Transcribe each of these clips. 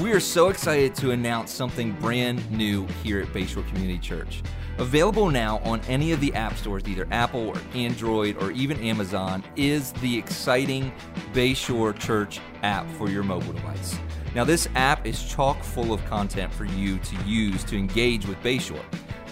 We are so excited to announce something brand new here at Bayshore Community Church. Available now on any of the app stores, either Apple or Android or even Amazon, is the exciting Bayshore Church app for your mobile device. Now, this app is chock full of content for you to use to engage with Bayshore.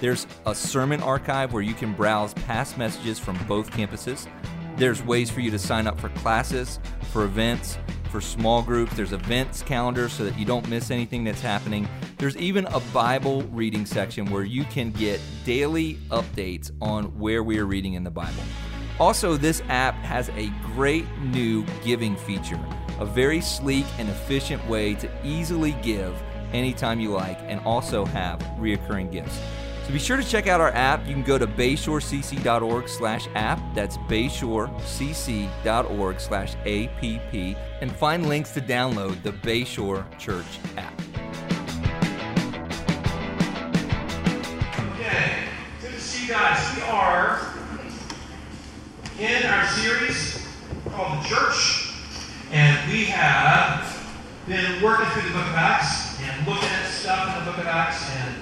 There's a sermon archive where you can browse past messages from both campuses. There's ways for you to sign up for classes, for events, for small groups. There's events calendar so that you don't miss anything that's happening. There's even a Bible reading section where you can get daily updates on where we are reading in the Bible. Also, this app has a great new giving feature, a very sleek and efficient way to easily give anytime you like and also have reoccurring gifts. So be sure to check out our app. You can go to bayshorecc.org slash app. That's bayshorecc.org slash app and find links to download the Bayshore Church app. Good to see guys. We are in our series called The Church, and we have been working through the book of Acts and looking at stuff in the book of Acts. And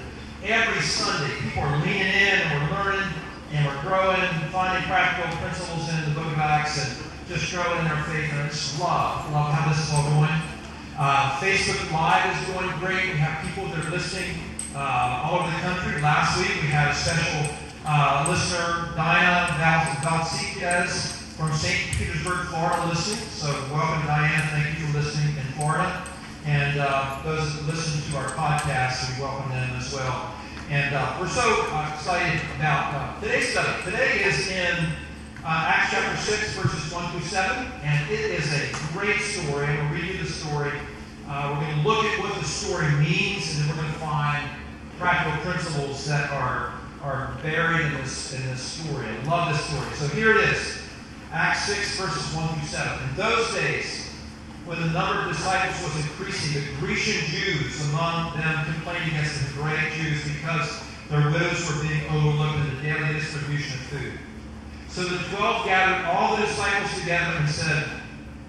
every Sunday, people are leaning in and we're learning and we're growing, finding practical principles in the book of Acts and just growing in our faith. And I just love, love how this is all going. Uh, Facebook Live is going great. We have people that are listening uh, all over the country. Last week we had a special uh, listener, Diana Valsicas from St. Petersburg, Florida, listening. So welcome, Diana. Thank you for listening in Florida. And uh, those that listen to our podcast, we welcome them as well. And uh, we're so uh, excited about uh, today's study. Today is in uh, Acts chapter 6, verses 1 through 7. And it is a great story. I'm going to read you the story. We're going to look at what the story means, and then we're going to find practical principles that are, are buried in this, in this story. I love this story. So here it is Acts 6, verses 1 through 7. In those days, when the number of disciples was increasing, the Grecian Jews among them complained against the Hebraic Jews because their widows were being overlooked in the daily distribution of food. So the twelve gathered all the disciples together and said,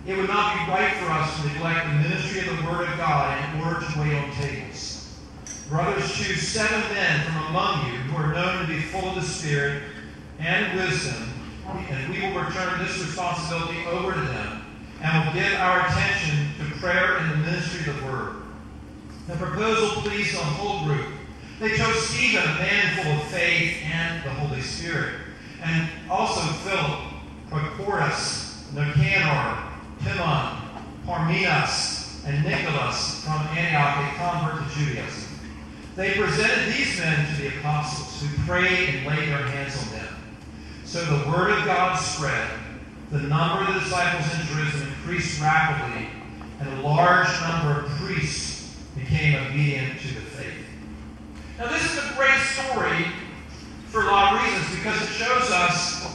It would not be right for us to neglect the ministry of the Word of God in order to wait on tables. Brothers, choose seven men from among you who are known to be full of the Spirit and wisdom, and we will return this responsibility over to them and will give our attention to prayer and the ministry of the Word. The proposal pleased the whole group. They chose Stephen, a man full of faith and the Holy Spirit and also Philip, Prochorus, Nicanor, Timon, Parmenas, and Nicholas from Antioch, a convert to Judaism. They presented these men to the apostles, who prayed and laid their hands on them. So the word of God spread. The number of the disciples in Jerusalem increased rapidly, and a large number of priests became obedient to the faith. Now, this is a great story for a lot of reasons because it shows us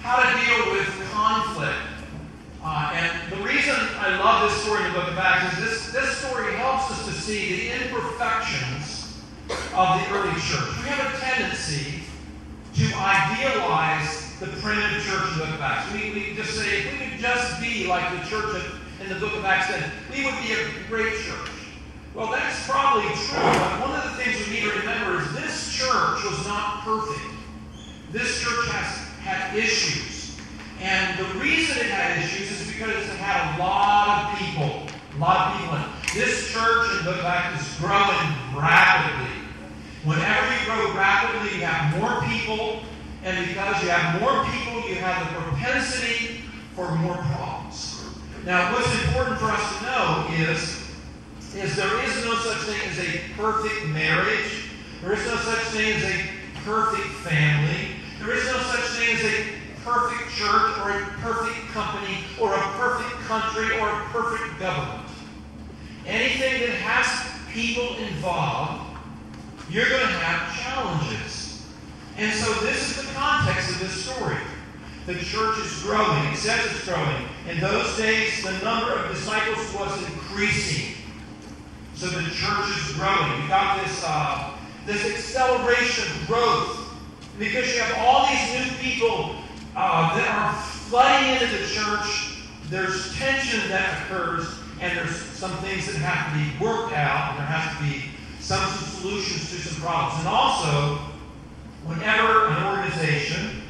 how to deal with conflict. Uh, and the reason I love this story in the book of Acts is this, this story helps us to see the imperfections of the early church. We have a tendency to idealize the primitive church in the book of Acts. We, we just say, if we could just be like the church in the book of Acts, then we would be a great church. Well, that's probably true, but one of the things we need to remember is this church was not perfect. This church has had issues. And the reason it had issues is because it had a lot of people. A lot of people in. This church in the back is growing rapidly. Whenever you grow rapidly, you have more people. And because you have more people, you have the propensity for more problems. Now, what's important for us to know is is there is no such thing as a perfect marriage. There is no such thing as a perfect family. There is no such thing as a perfect church or a perfect company or a perfect country or a perfect government. Anything that has people involved, you're going to have challenges. And so this is the context of this story. The church is growing. It says it's growing. In those days, the number of disciples was increasing. So the church is growing. You got this, uh, this acceleration growth because you have all these new people uh, that are flooding into the church. There's tension that occurs, and there's some things that have to be worked out, and there has to be some solutions to some problems. And also, whenever an organization,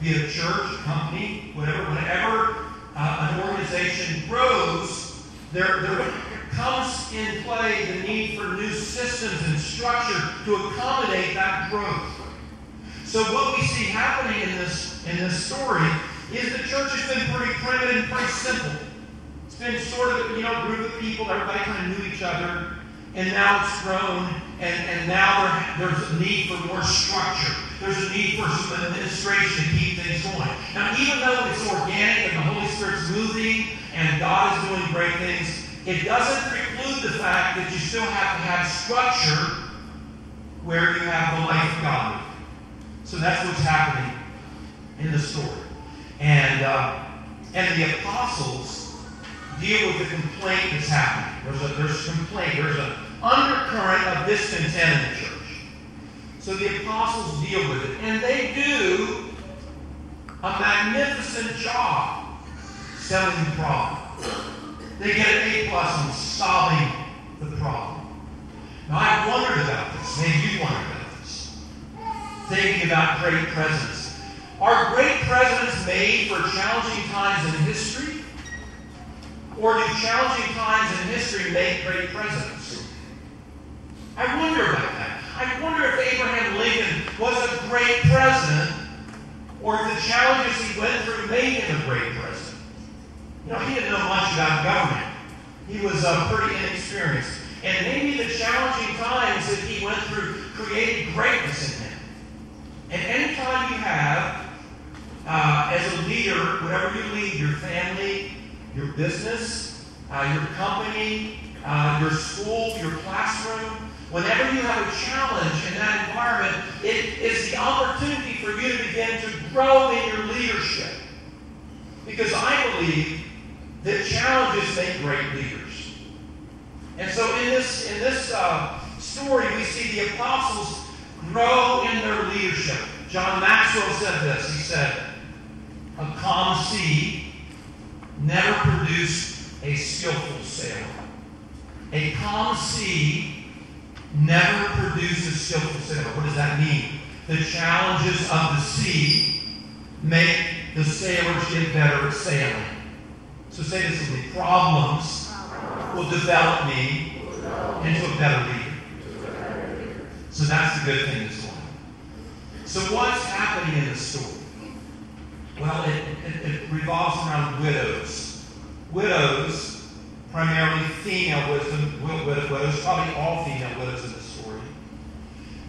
be it a church, a company, whatever, whenever uh, an organization grows, there, there comes in play the need for new systems and structure to accommodate that growth. So what we see happening in this in this story is the church has been pretty primitive and pretty simple. It's been sort of you know a group of people, everybody kind of knew each other, and now it's grown, and, and now there, there's a need for more structure. There's a need for some administration to keep things going. Now, even though it's organic and the Holy Spirit's moving and God is doing great things, it doesn't preclude the fact that you still have to have structure where you have the life of God. So that's what's happening in the story. And, uh, and the apostles deal with the complaint that's happening. There's a, there's a complaint. There's an undercurrent of discontent in the church. So the apostles deal with it. And they do a magnificent job selling the problem. They get an A plus in solving the problem. Now I've wondered about this. Maybe you've wondered about this. Thinking about great presidents. Are great presidents made for challenging times in history? Or do challenging times in history make great presidents? I wonder about that. I wonder if Abraham Lincoln was a great president, or if the challenges he went through made him a great president. You know, he didn't know much about government. He was uh, pretty inexperienced. And maybe the challenging times that he went through created greatness in him. And anytime you have, uh, as a leader, whatever you lead, your family, your business, uh, your company, uh, your school, your classroom, Whenever you have a challenge in that environment, it is the opportunity for you to begin to grow in your leadership. Because I believe that challenges make great leaders. And so in this, in this uh, story, we see the apostles grow in their leadership. John Maxwell said this. He said, A calm sea never produced a skillful sailor. A calm sea never produces skillful sailor. What does that mean? The challenges of the sea make the sailors get better at sailing. So say this with me. Problems will develop me into a better leader. So that's the good thing this morning. So what's happening in the story? Well, it, it, it revolves around widows. Widows primarily female widows, probably all female widows in the story,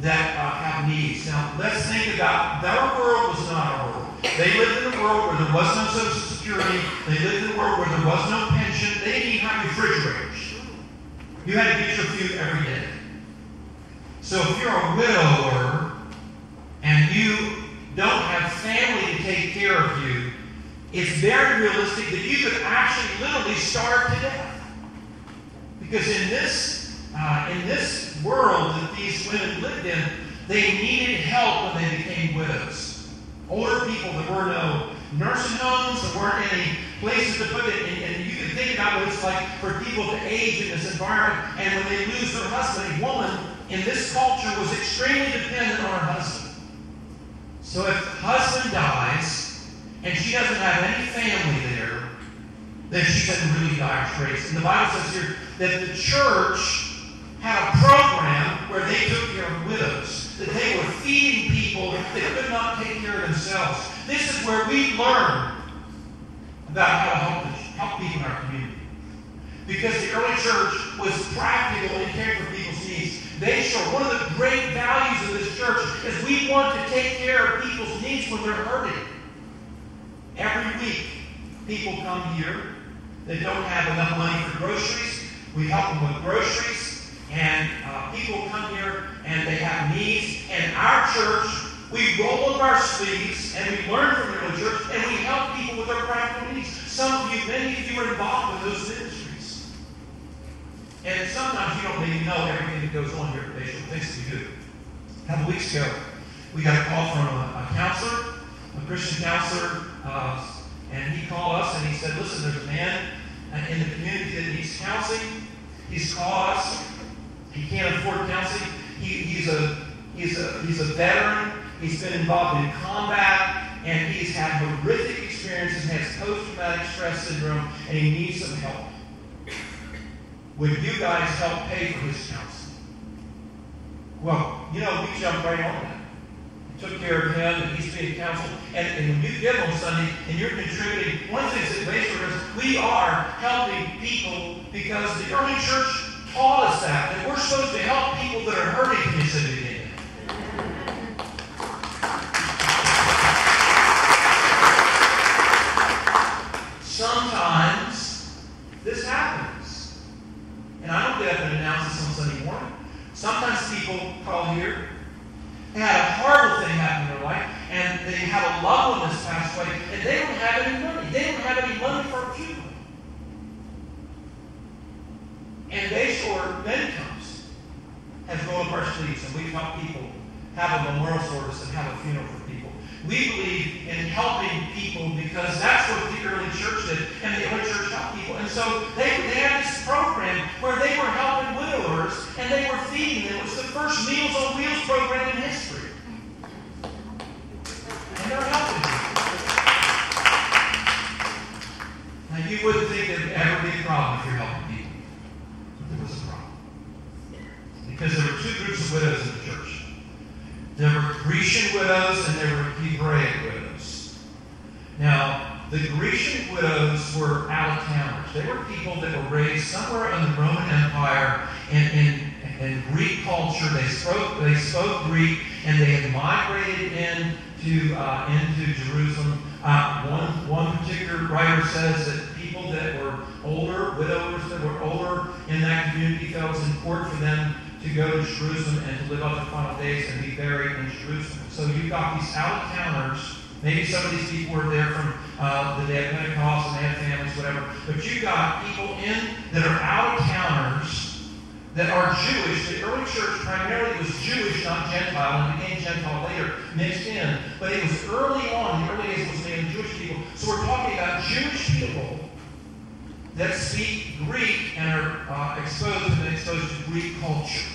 that uh, have needs. Now, let's think about their world was not our world. They lived in a world where there was no Social Security. They lived in a world where there was no pension. They didn't even have refrigerators. You had to get your food every day. So if you're a widower and you don't have family to take care of you, it's very realistic that you could actually literally starve to death. Because in this, uh, in this world that these women lived in, they needed help when they became widows. Older people, there were no nursing homes, there weren't any places to put it. And, and you can think about what it's like for people to age in this environment. And when they lose their husband, a woman in this culture was extremely dependent on her husband. So if husband dies and she doesn't have any family there, then she's in really dire straits. And the Bible says here that the church had a program where they took care of widows, that they were feeding people that could not take care of themselves. This is where we learn about how to help, help people in our community. Because the early church was practical in caring for people's needs. They show one of the great values of this church is we want to take care of people's needs when they're hurting. Every week, people come here. They don't have enough money for groceries. We help them with groceries, and uh, people come here and they have needs. And our church, we roll up our sleeves and we learn from the church, and we help people with their practical needs. Some of you, many of you are involved with those ministries. And sometimes you don't maybe know everything that goes on here at Bayshore. Thinks we do. A couple weeks ago, we got a call from a, a counselor, a Christian counselor, uh, and he called us and he said, listen, there's a man in the community that needs counseling. He's called. He can't afford counseling. He, he's a he's a he's a veteran. He's been involved in combat, and he's had horrific experiences and has post-traumatic stress syndrome, and he needs some help. Would you guys help pay for his counseling? Well, you know, we jumped right on that. Took care of him, and he's being counseled. And, and you give on Sunday, and you're contributing, one of the things Bayshore is, we are helping people because the early church taught us that, that we're supposed to help people that are hurting. You say it? Sometimes this happens. And I don't get up and announce this on Sunday morning. Sometimes people call here. They had a horrible thing happen in their life, and they have a loved one that's passed away, and they don't have any money. They don't have any money for a funeral. And Bayshore then comes, rolled up our sleeves, and we've helped people have a memorial service and have a funeral for people. We believe in helping people because that's what the early church did, and the early church helped people. And so they, they had this program where they were helping and they were feeding them. It was the first Meals on Wheels program in history. And they're helping people. Now, you wouldn't think it would ever be a problem if you're helping people. But there was a problem. Because there were two groups of widows in the church. There were Grecian widows and there were Hebraic widows. Now, the Grecian widows were out of towners. They were people that were raised somewhere in the Roman Empire and in, in Greek culture. They spoke, they spoke Greek and they had migrated into, uh, into Jerusalem. Uh, one, one particular writer says that people that were older, widowers that were older in that community felt it was important for them to go to Jerusalem and to live out their final days and be buried in Jerusalem. So you've got these out-of-towners. Maybe some of these people were there from uh, the day of Pentecost and they had families, whatever. But you've got people in that are out-of-towners that are Jewish. The early church primarily was Jewish, not Gentile, and became Gentile later, mixed in. But it was early on, the early days, was mainly Jewish people. So we're talking about Jewish people that speak Greek and are uh, exposed and exposed to Greek culture.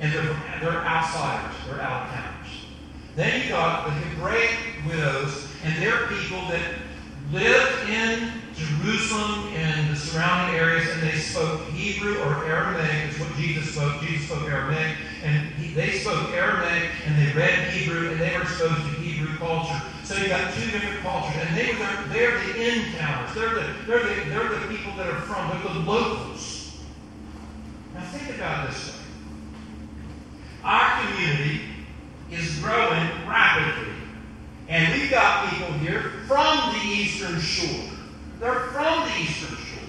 And they're, they're outsiders, they're out of towners. Then you got the Hebraic widows, and they're people that lived in Jerusalem and the surrounding areas, and they spoke Hebrew or Aramaic, is what Jesus spoke. Jesus spoke Aramaic, and he, they spoke Aramaic, and they read Hebrew, and they were exposed to Hebrew culture. So you got two different cultures, and they were they're the in-towners. They're the, they're, the, they're the people that are from, they're the locals. Now think about this way. Our community is growing rapidly. And we've got people here from the Eastern Shore. They're from the Eastern Shore.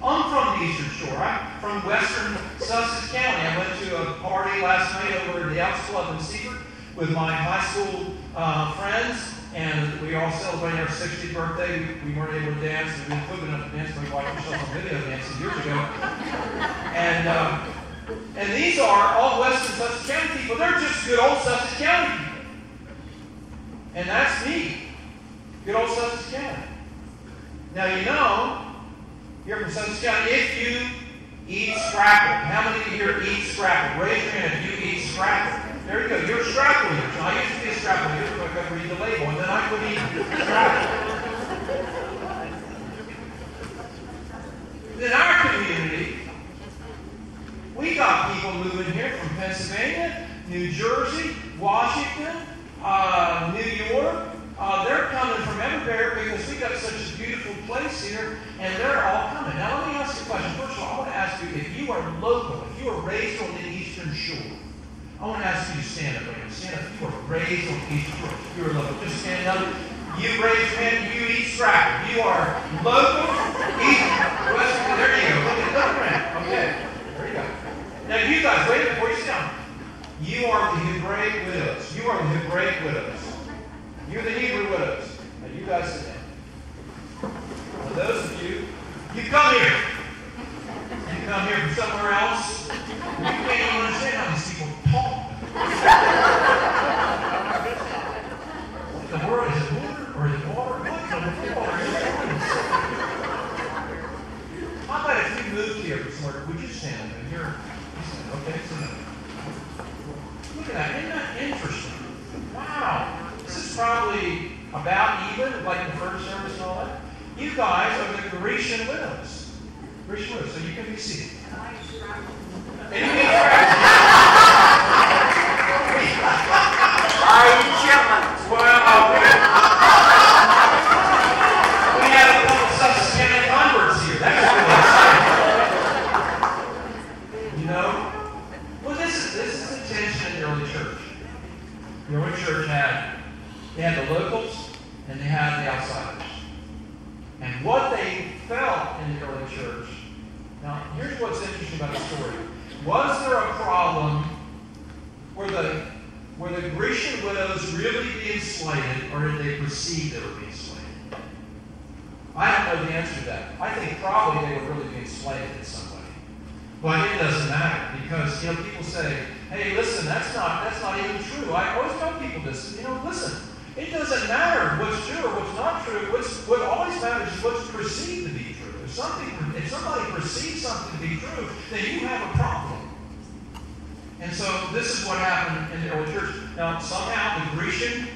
I'm from the Eastern Shore. I'm from Western Sussex County. I went to a party last night over at the Elks Club in Seaford with my high school uh, friends, and we all celebrated our 60th birthday. We, we weren't able to dance, and we quick enough to dance. We watched ourselves on video dancing years ago. And uh, and these are all Western Sussex County people. They're just good old Sussex County people. And that's me. Good old Sussex County. Now you know, you're from Sussex County, if you eat scrapple. How many of you here eat scrapple? Raise your hand if you eat scrapple. There you go. You're a scrapple eater. So I used to be a scrapple eater, but I could read the label, and then I could eat scrapple. In our community, we got people moving here from Pennsylvania, New Jersey, Washington, uh, New York. Uh, they're coming from everywhere because we've got such a beautiful place here, and they're all coming. Now, let me ask you a question. First of all, I want to ask you if you are local, if you were raised on the Eastern Shore, I want to ask you to stand up. Stand up. If you were raised on the Eastern Shore, if you were local. Just stand up. You raise your hand. You eat scrapple. You are local. East. There you go. Look, look around. Okay. There you go. Now, you guys, wait before you down. You are the Hebraic widows. You are the Hebraic widows. You're the Hebrew widows. Now, you guys sit down. Now, those of you, you come here. You come here from somewhere else. You can't even understand how these people talk. what the world? Is it water or is it water? What the world are you doing? here somewhere. Would you stand? And here, okay, so look at that. Isn't that interesting? Wow. This is probably about even, like the first service and all that. You guys are the Grecian widows. Grecian widows, so you can be seated. And you Wow. We have a couple Susquehanna converts here. That's really exciting. You know? Well, this is this is the tension in the early church. The early church had they had the locals and they had the outsiders. And what they felt in the early church. Now, here's what's interesting about the story. Was there a problem where the were the Grecian widows really being slighted, or did they were being slighted? I don't know the answer to that. I think probably they were really being slighted in some way. But it doesn't matter because you know people say, "Hey, listen, that's not that's not even true." I always tell people this. You know, listen, it doesn't matter what's true or what's not true. What's what always matters is what's perceived to be true. If something, if somebody perceives something to be true, then you have a problem. And so this is what happened in the early church. Now, somehow the Grecian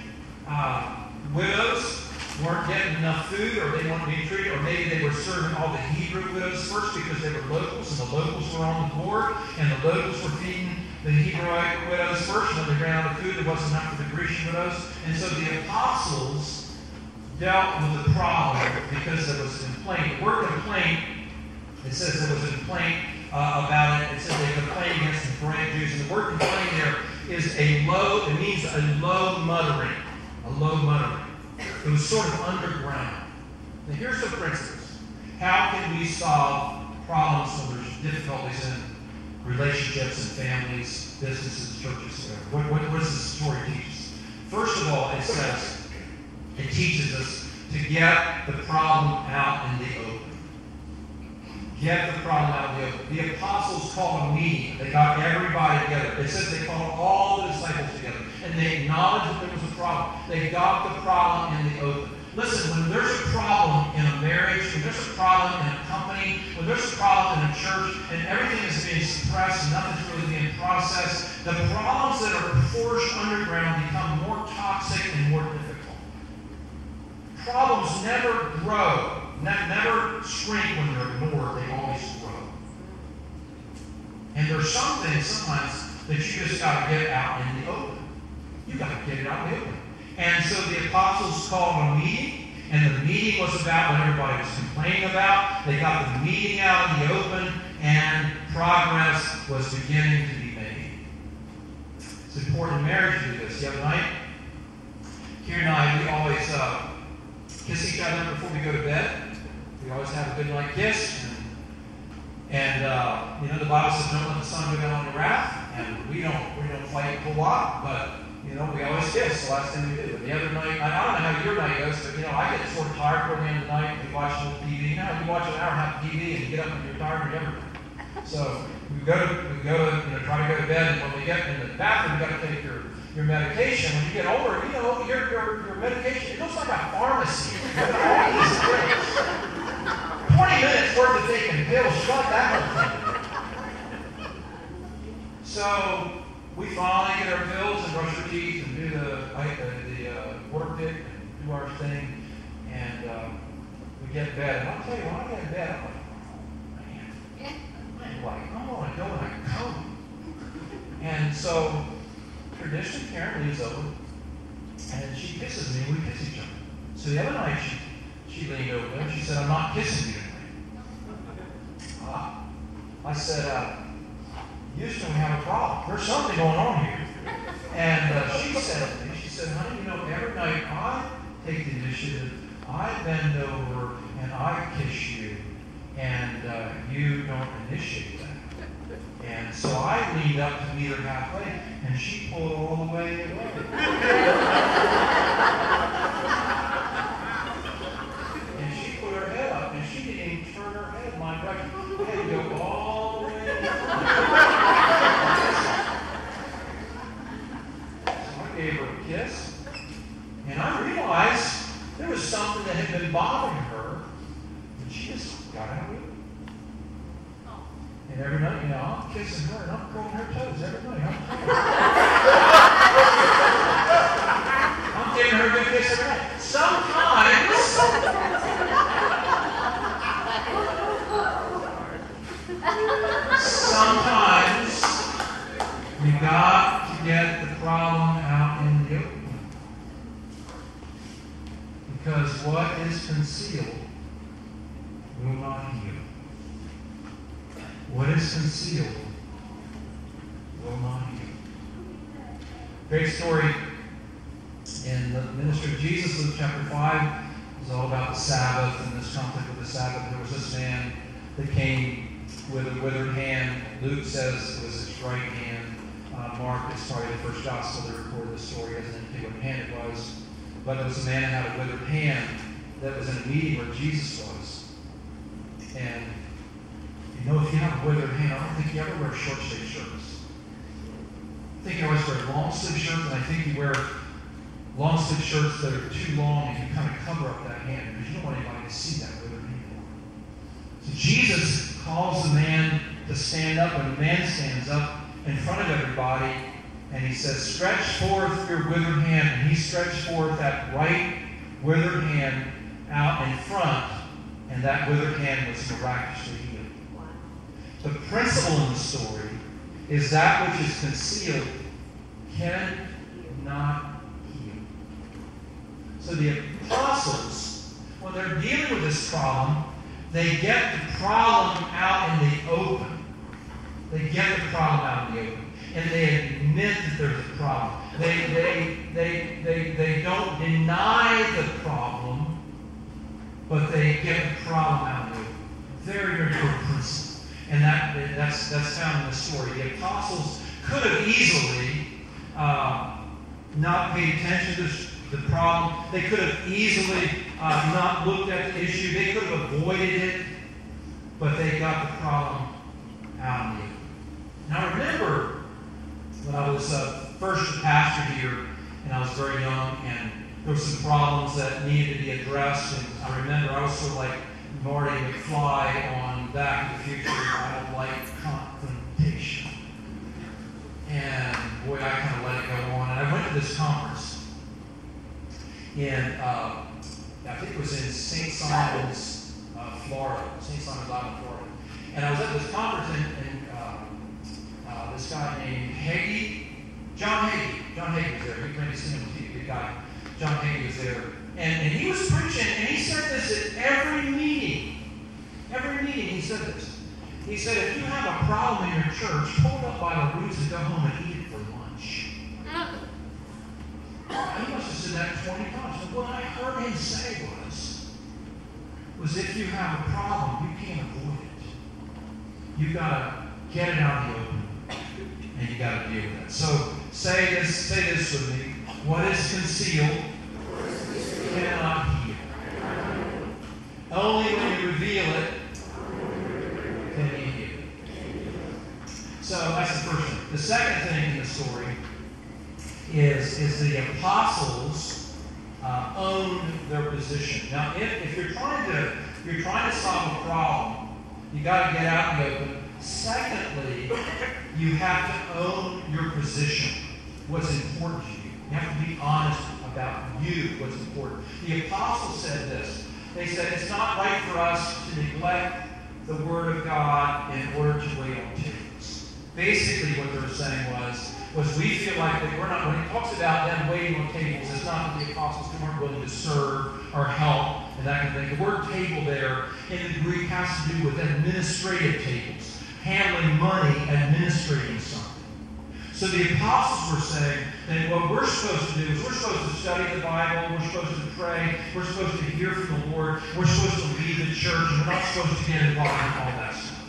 uh, widows weren't getting enough food, or they weren't being treated, or maybe they were serving all the Hebrew widows first because they were locals, and the locals were on the board, and the locals were feeding the Hebrew widows first, and they ran out of the food, there wasn't enough for the Grecian widows. And so the apostles dealt with the problem because there was a complaint. The word complaint, it says there was a complaint uh, about it. It says they complained against the brand Jews. And the word complain there is a low, it means a low muttering. Low muttering. It was sort of underground. Now here's some principles. How can we solve problems when there's difficulties in relationships and families, businesses, churches, whatever? What, what, what does this story teach us? First of all, it says, it teaches us to get the problem out in the open get the problem out of the open. The apostles called a meeting. They got everybody together. It says they called all the disciples together. And they acknowledged that there was problem. They got the problem in the open. Listen, when there's a problem in a marriage, when there's a problem in a company, when there's a problem in a church, and everything is being suppressed and nothing's really being processed, the problems that are forged underground become more toxic and more difficult. Problems never grow never shrink when they're ignored, they always grow. And there's some things sometimes that you just got to get out in the open. You got to get it out in the open. And so the apostles called a meeting, and the meeting was about what everybody was complaining about. They got the meeting out in the open, and progress was beginning to be made. It's important in marriage to do this. The other night, Karen and I, we always uh, kiss each other before we go to bed. We always have a good night kiss. And, and uh, you know, the Bible says, don't let the sun go down on your wrath. And we don't we don't fight a whole lot, but you know, we always kiss the last thing we do. And the other night, I don't know how your night goes, but you know, I get sort of tired toward the end of the night. And we watch a little TV. You know, you watch an hour and a half TV and you get up and you're tired and everything. So we go to we go to you know try to go to bed, and when we get in the bathroom, you got to take your your medication. When you get older, you know your your, your medication it looks like a pharmacy. 20 minutes worth of taking pills, shut that thing. So we finally get our pills and brush our teeth and do the, uh, the uh, Waterpik and do our thing. And uh, we get bed. And I'll tell you, when I get bed, I'm like, man, I'm like, to go and I come. And so tradition, Karen leaves over and she kisses me and we kiss each other. So the other night she, she leaned over and she said, I'm not kissing you I said, uh, Houston, we have a problem. There's something going on here. And uh, she said to me, she said, honey, you know, every night I take the initiative, I bend over and I kiss you, and uh, you don't initiate that. And so I leaned up to meet her halfway, and she pulled all the way away. and she put her head up, and she didn't even turn her head my direction. I had to go all gave her a kiss. And I realized there was something that had been bothering her. And she just got out of it. And every night, you know, I'm kissing her and I'm curling her toes every night. I'm, I'm giving her a good kiss every night. Sometimes, sometimes we got to get the problem out in the open. Because what is concealed will not heal. What is concealed will not heal. Great story in the ministry of Jesus, Luke chapter 5, is all about the Sabbath and this conflict with the Sabbath. There was this man that came with a withered hand. Luke says it was his right hand. Uh, Mark is probably the first gospel that recorded the story. Doesn't indicate what hand it was. But it was a man that had a withered hand that was in a meeting where Jesus was. And you know, if you have a withered hand, I don't think you ever wear short sleeve shirts. I think you always wear long sleeve shirts, and I think you wear long sleeve shirts that are too long and you kind of cover up that hand because you don't want anybody to see that withered hand. So Jesus calls the man to stand up, and the man stands up in front of everybody, and he says, Stretch forth your withered hand. And he stretched forth that right withered hand out in front, and that withered hand was miraculously healed. The principle in the story is that which is concealed cannot heal. So the apostles, when they're dealing with this problem, they get the problem out in the open. They get the problem out in the open. And they admit that there's a problem. They, they, they, they, they don't deny the problem, but they get the problem out the open. Very, very important principle. And that, that's, that's found in the story. The apostles could have easily uh, not paid attention to the problem. They could have easily uh, not looked at the issue. They could have avoided it, but they got the problem out of you. Now remember, when I was uh, first pastor here, and I was very young, and there were some problems that needed to be addressed, and I remember I was sort of like Marty McFly on Back to the Future. I don't like confrontation. And boy, I kind of let it go on. And I went to this conference and uh, I think it was in St. Simon's, uh, Florida, St. Simon's Island, Florida. And I was at this conference, and, and uh, uh, this guy named Hagee, John Hagee, John Hagee was there. You may have seen him, big guy. John Hagee was there. And, and he was preaching, and he said this at every meeting. Every meeting he said this. He said, if you have a problem in your church, pull it up by the roots and go home and eat it for lunch. He must have said that 20 times. But what I heard him say was, was if you have a problem, you can't avoid it. You've gotta get it out in the open, and you gotta deal with it. So say this, say this with me. What is concealed cannot heal. Only when you reveal it can you heal. So that's the first thing. The second thing in the story is, is the apostles uh, their position. Now, if, if you're trying to you're trying to solve a problem, you got to get out in the open. Secondly, you have to own your position. What's important to you. You have to be honest about you, what's important. The apostles said this. They said it's not right for us to neglect the Word of God in order to wait on tables. Basically, what they were saying was, was we feel like that we're not, when he talks about them waiting on tables, it's not that the apostles weren't willing to serve or help and that kind of thing. The word table there in the Greek has to do with administrative tables, handling money, administrating something. So the apostles were saying that what we're supposed to do is we're supposed to study the Bible, we're supposed to pray, we're supposed to hear from the Lord, we're supposed to lead the church, and we're not supposed to get involved in all that stuff.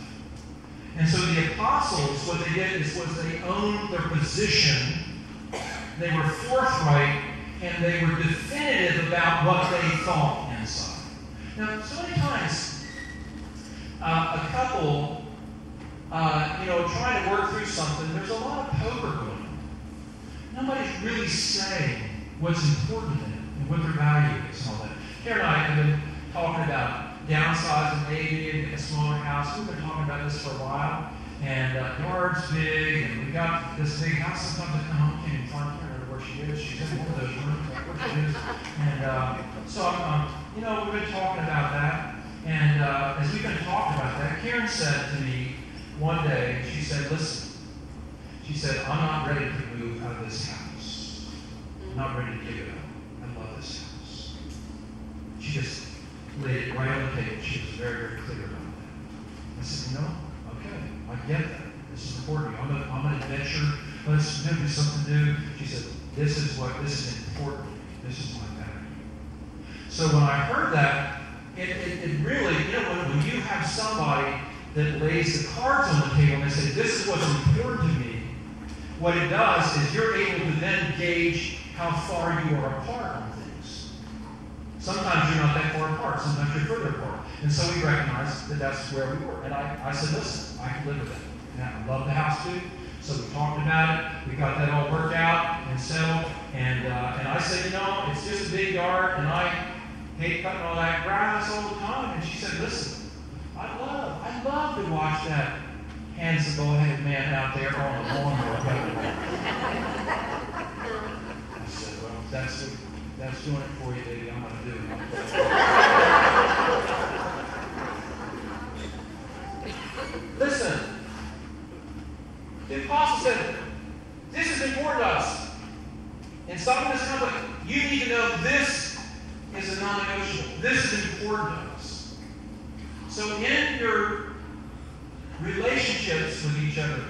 And so the apostles, what they did is was they owned their position, they were forthright, and they were definitive about what they thought inside. Now, so many times, uh, a couple uh, you know, trying to work through something, there's a lot of poker going on. Nobody's really saying what's important to them and what their value is and all that. Karen and I have been talking about downsize and maybe in a smaller house. We've been talking about this for a while. And uh, yard's big, and we got this big house. Sometimes I come home, can't even find her where she is. She's in one of those rooms, where she is. And uh, so, um, you know, we've been talking about that. And uh, as we've been talking about that, Karen said to me one day, she said, listen, she said, I'm not ready to move out of this house. I'm not ready to give it up. I love this house. She just laid it right on the table. She was very, very clear about that. I said, No, okay, I get that. This is important. I'm, a, I'm an adventure. Let's do something new. She said, this is what, this is important. This is my value. So when I heard that, it, it, it really, you know, when, when you have somebody that lays the cards on the table and they say, this is what's important to me, what it does is you're able to then gauge how far you are apart on things. Sometimes you're not that far apart, sometimes you're further apart. And so we recognized that that's where we were. And I, I said, listen, I can live with that. And I love the house too. So we talked about it. We got that all worked out and settled. And, uh, and I said, you know, it's just a big yard, and I hate cutting all that grass all the time. And she said, listen, I love, Love to watch that handsome bow-headed man out there on the lawnmower. I said, well, that's, that's doing it for you, baby. I'm going to do it. Listen, the apostle said, this is important to us. And some of this company, you need to know this is a non-negotiable. This is important to us. So in your relationships with each other,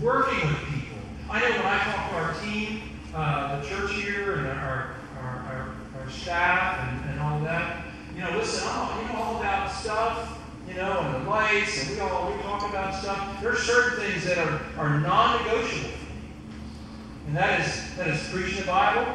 working with people. I know when I talk to our team, uh, the church here, and our, our, our, our staff, and, and all that, you know, listen, I'm you know, all about stuff, you know, and the lights, and we all we talk about stuff. There are certain things that are, are non-negotiable and that is that is preaching the Bible.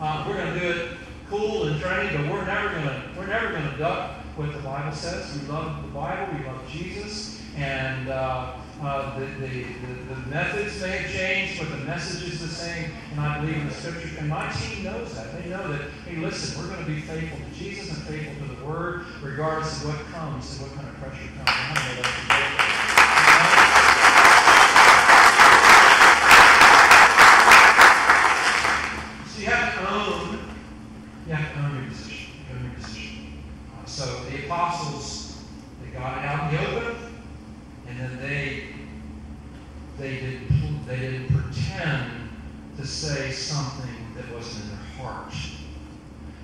Uh, we're going to do it cool and trendy, but we're never going to we're never going to duck what the Bible says. We love the Bible. We love Jesus, and uh, uh, the, the, the, the, methods may have changed, but the message is the same. And I believe in the Scriptures. And my team knows that. They know that. Hey, listen, we're going to be faithful to Jesus and faithful to the Word, regardless of what comes and what kind of pressure comes. Apostles, they got it out in the open, and then they they didn't they didn't pretend to say something that wasn't in their heart.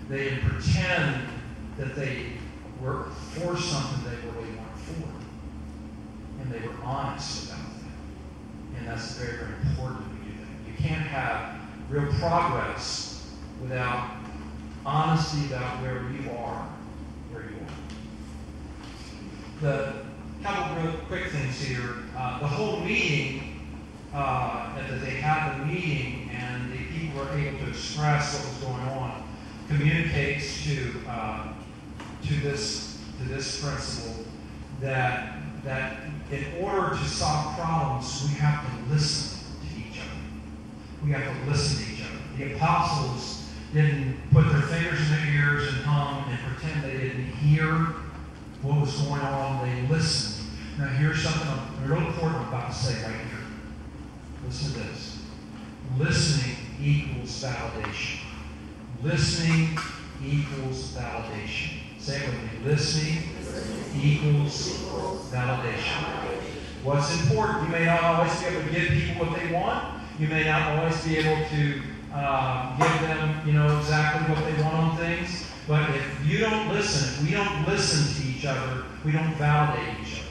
They didn't pretend that they were for something they really weren't for. And they were honest about that. And that's very, very important we do that. You can't have real progress without honesty about where you are the couple real quick things here. Uh, the whole meeting, uh, that they had the meeting and the people were able to express what was going on, communicates to uh, to this to this principle that that in order to solve problems, we have to listen to each other. We have to listen to each other. The apostles didn't put their fingers in their ears and hum and pretend they didn't hear what was going on. They listened. Now, here's something real important I'm about to say right here. Listen to this. Listening equals validation. Listening equals validation. Say it with me. Listening equals validation. What's important? You may not always be able to give people what they want. You may not always be able to uh, give them, you know, exactly what they want on things. But if you don't listen, if we don't listen to each other, we don't validate each other.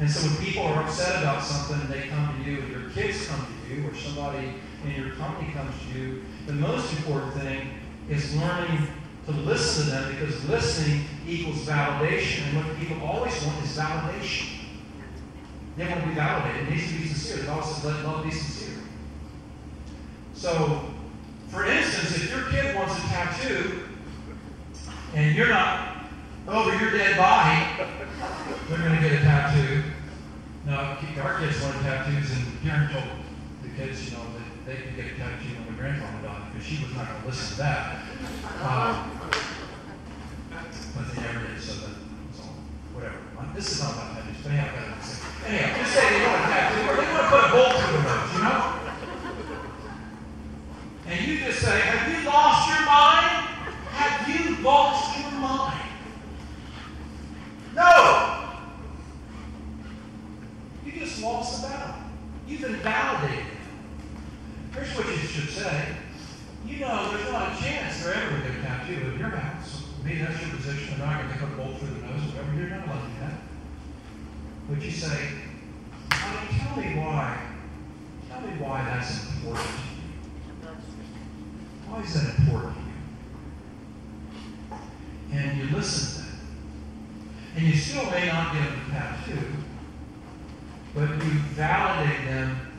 And so when people are upset about something and they come to you, or your kids come to you, or somebody in your company comes to you, the most important thing is learning to listen to them because listening equals validation. And what people always want is validation. They want to be validated. It needs to be sincere. Bible says, let love be sincere. So, for instance, if your kid wants a tattoo and you're not over your dead body, they're going to get a tattoo. Now, our kids learn tattoos, and Karen told the kids, you know, that they could get a tattoo when their grandfather died because she was not going to listen to that. Um, but they never did. about this is not about tattoos, but anyhow, I gotta say. Anyhow, just say they want a tattoo or they want to put a bolt through the nose, you know? And you just say, Have you lost your mind? Have you lost? No! You just lost the battle. You've invalidated it. Here's what you should say. You know, there's not a chance they're ever going to tattoo in your house. Maybe that's your position. They're not going to a bolt through the nose, whatever. You're not like that. But you say, honey, tell me why. Tell me why that's important you. Why is that important to you? And you listen. And you still may not get them to tattoo, but you validate them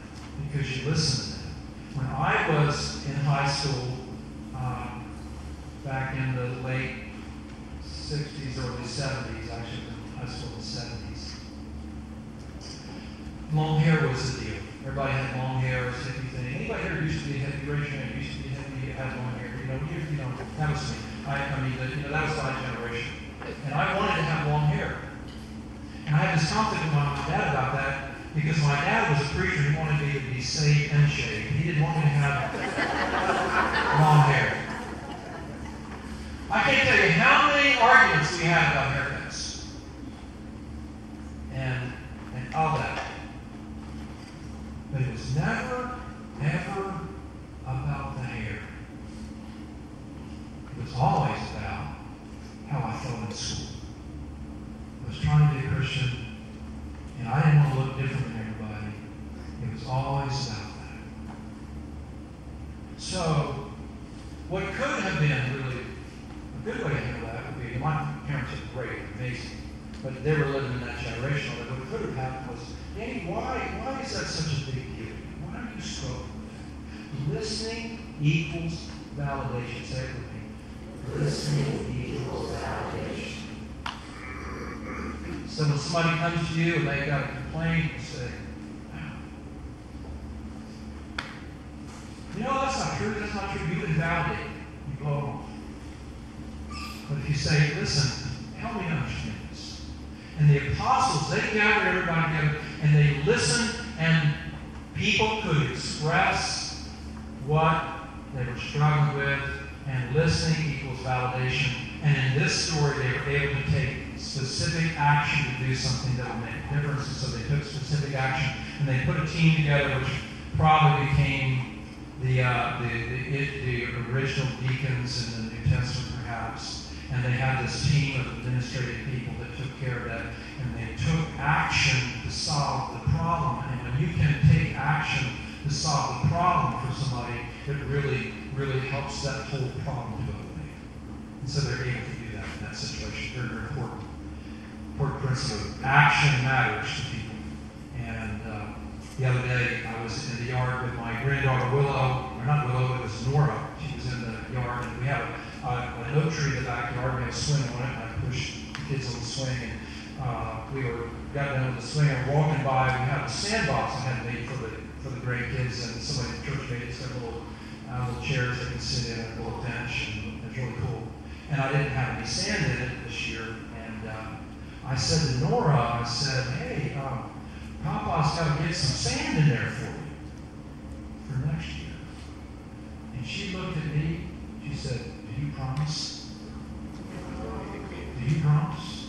because you listen to them. When I was in high school, um, back in the late 60s, early 70s, actually, high school in the 70s, long hair was the deal. Everybody had long hair, was hippie thing. Anybody here used to be a hippie? Raise your hand. Used to be a hippie, had long hair. You know, you, you know, that was me. I, I mean, the, you know, that was my generation. And I wanted to have long hair. And I had this conflict with my dad about that because my dad was a preacher. He wanted me to be saved and shaved. He didn't want me to have long hair. I can't tell you how many arguments we had about haircuts. And, and all that. But it was never, ever about the hair. It was always about how I felt in school. I was trying to be a Christian, and I didn't want to look different than everybody. It was always about that. So, what could have been really a good way to handle that would be my parents are great, amazing, but they were living in that generation. That what could have happened was, Danny, why, why is that such a big deal? Why do you struggle with that? Listening equals validation. Say it with me. Listening equals validation. So when somebody comes to you and they got a complaint, you say, You know, that's not true. That's not true. You invalidate. You blow them off. But if you say, listen, help me understand this. And the apostles, they gathered everybody together and they listened, and people could express what they were struggling with, and listening equals validation. And in this story, they were able to take specific action to do something that would make a difference. And so they took specific action, and they put a team together, which probably became the, uh, the, the, the, original deacons in the New Testament, perhaps. And they had this team of administrative people that took care of that. And they took action to solve the problem. And when you can take action to solve the problem for somebody, it really, really helps that whole problem to away. And so they're able to do that in that situation. Very, very important. Important principle. Action matters to people. And uh, the other day, I was in the yard with my granddaughter Willow, or not Willow, it was Nora. She was in the yard, and we have a, a, an oak tree in the backyard. We have a swing on it, I pushed the kids on the swing. And uh, we were got down to the swing I'm walking by. We had a sandbox I had made for the for the grandkids, and somebody the church made got little uh, little chairs they can sit in, a little bench, and it's really cool. And I didn't have any sand in it this year, and uh, I said to Nora, I said, "Hey." Um, Papa's got to get some sand in there for you for next year. And she looked at me. She said, Do you promise? Do you promise?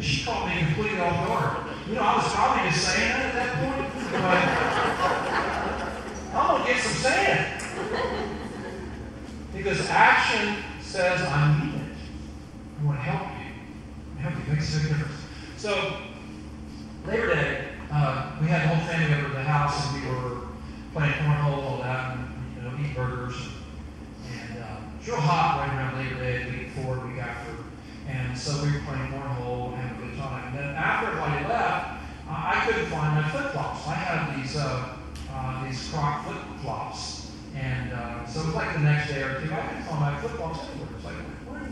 She caught me completely off guard. You know, I was probably just saying that at that point, but I'm going to get some sand. Because action says, I need it. I want to help you. I help you. Makes a big difference. So, Labor Day, uh, we had the whole family over at the house, and we were playing cornhole, all that, and you know, eat burgers. And, and uh, it's real hot right around Labor Day, the week before, the week after. And so we were playing cornhole and a good time. And then after everybody left, I couldn't find my flip flops. I had these uh, uh, these Croc flip flops, and uh, so it was like the next day or two. I couldn't find my flip flops anywhere. It's like,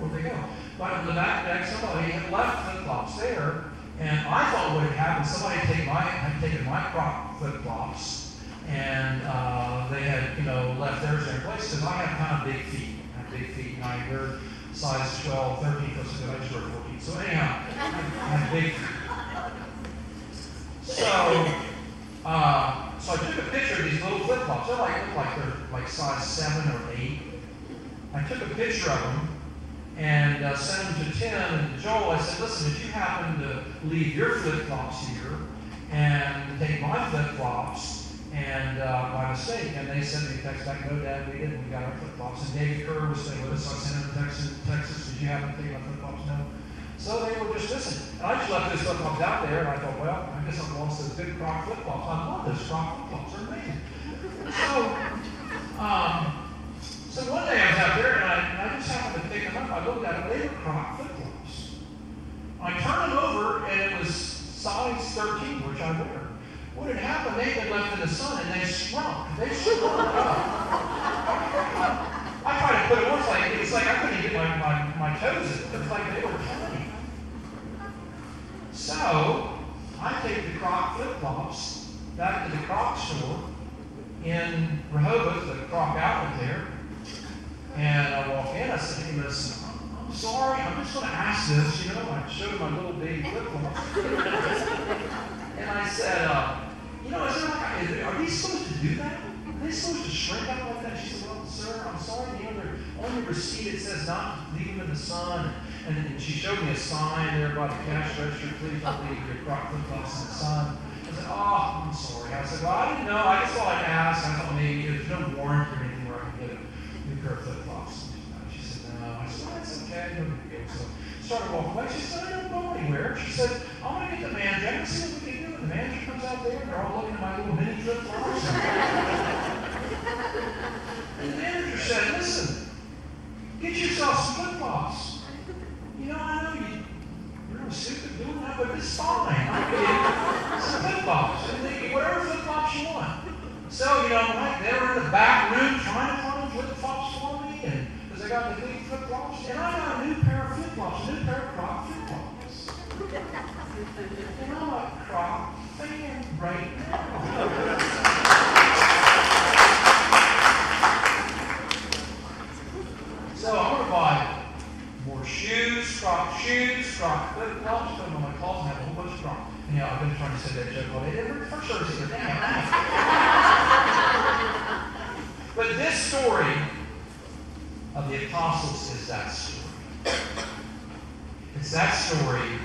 where did they go? But in the back deck, somebody had left flip flops there. And I thought what had happened, somebody had taken my, had taken my Croc flip-flops, and uh, they had, you know, left theirs in their place, because I have kind of big feet. I have big feet, and I wear size 12, 13, because I just wear 14. So anyhow, I big. So, uh, so I took a picture of these little flip flops. They're like look like they're like size seven or eight. I took a picture of them and uh, sent them to Tim and Joel. I said, listen, if you happen to leave your flip flops here and take my flip flops and uh, by mistake, and they sent me a text back, no, Dad, we didn't. We got our flip flops. And David Kerr was staying with us, I sent him a text in Texas. Did you happen to take my flip flops? No. So they were just listening. And I just left those flip flops out there, and I thought, well, I guess I'm lost those big Croc flip flops. I love those Croc flip flops. They're amazing. So, um, so one day I was out there, and I, I just happened to pick them up. I looked at them. They were Croc flip flops. I turned them over, and it was size 13, which I wear. What had happened, they had been left in the sun, and they shrunk. They shrunk up. I tried to put it it's like, it's like I couldn't get my, my, my toes in. It was like they were tiny. So, I take the Croc flip-flops back to the Croc store in Rehoboth, the Croc outlet there, and I walk in, I said, hey, listen, I'm sorry, I'm just going to ask this, you know, I showed my little baby flip-flops. and I said, uh, you know, is there like, are these supposed to do that? Are they supposed to shrink up like that? She said, well, sir, I'm sorry, you know, on your receipt it says not to leave them in the sun. And she showed me a sign there by the cash register, please don't leave your Croc flip-flops in the sun. I said, oh, I'm sorry. I said, well, I didn't know. I just thought I'd ask. I thought maybe there's no warranty or anything where I can get a new pair of flip-flops. She said, no. I said, well, that's okay. No big deal. So started walking away. She said, I don't go anywhere. She said, I'm going to get the manager. To see what we can do. The manager out there, they're all looking at my little mini flip-flops. and the manager said, listen, get yourself some flip-flops. You know, I know you, you're really stupid doing that, but it's fine. I get some flip-flops. And they, whatever flip-flops you want. So, you know, like, they were in the back room trying to find flip-flops for me, and because I got the big flip-flops, and I got a new pair of flip-flops, a new pair of Croc flip-flops. And I'm a Croc fan right now. So I'm to buy more shoes, Croc shoes, Croc flip-flops, put them on my closet, and have a whole bunch of Croc. And yeah, I've been trying to say that joke all day. Every first service is damn. But this story of the apostles is that story. It's that story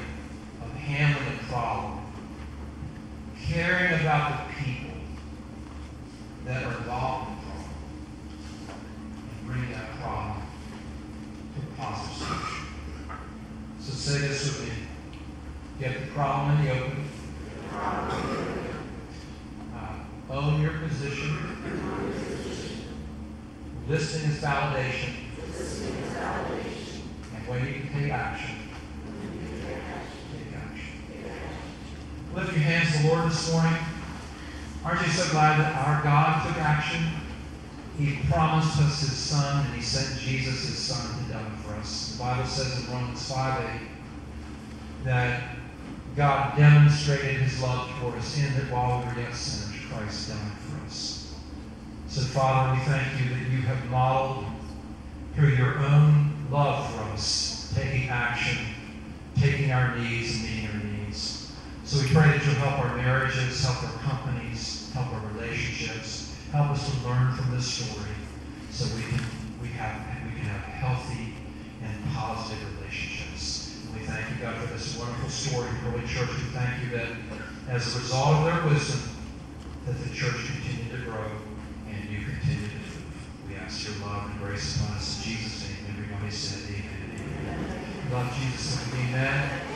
of handling a problem, caring about the people that are involved in the problem, and bringing that problem to a positive solution. So say this with me. Get the problem in the open. Uh, own your position. Listening is validation. And when you can take action, take action. Lift your hands the Lord this morning. Aren't you so glad that our God took action? He promised us His Son, and He sent Jesus, His Son, to die for us. The Bible says in Romans 5 8 that God demonstrated His love toward us in that while we were yet sinners, Christ died for us. So, Father, we thank you that you have modeled through your own love for us, taking action, taking our needs and meeting our. So we pray that you'll help our marriages, help our companies, help our relationships, help us to learn from this story so we can we have we can have healthy and positive relationships. And we thank you, God, for this wonderful story of Early Church. We thank you that as a result of their wisdom, that the church continued to grow and you continue to move. We ask your love and grace upon us in Jesus' name. Everybody said amen. Love Jesus. Amen.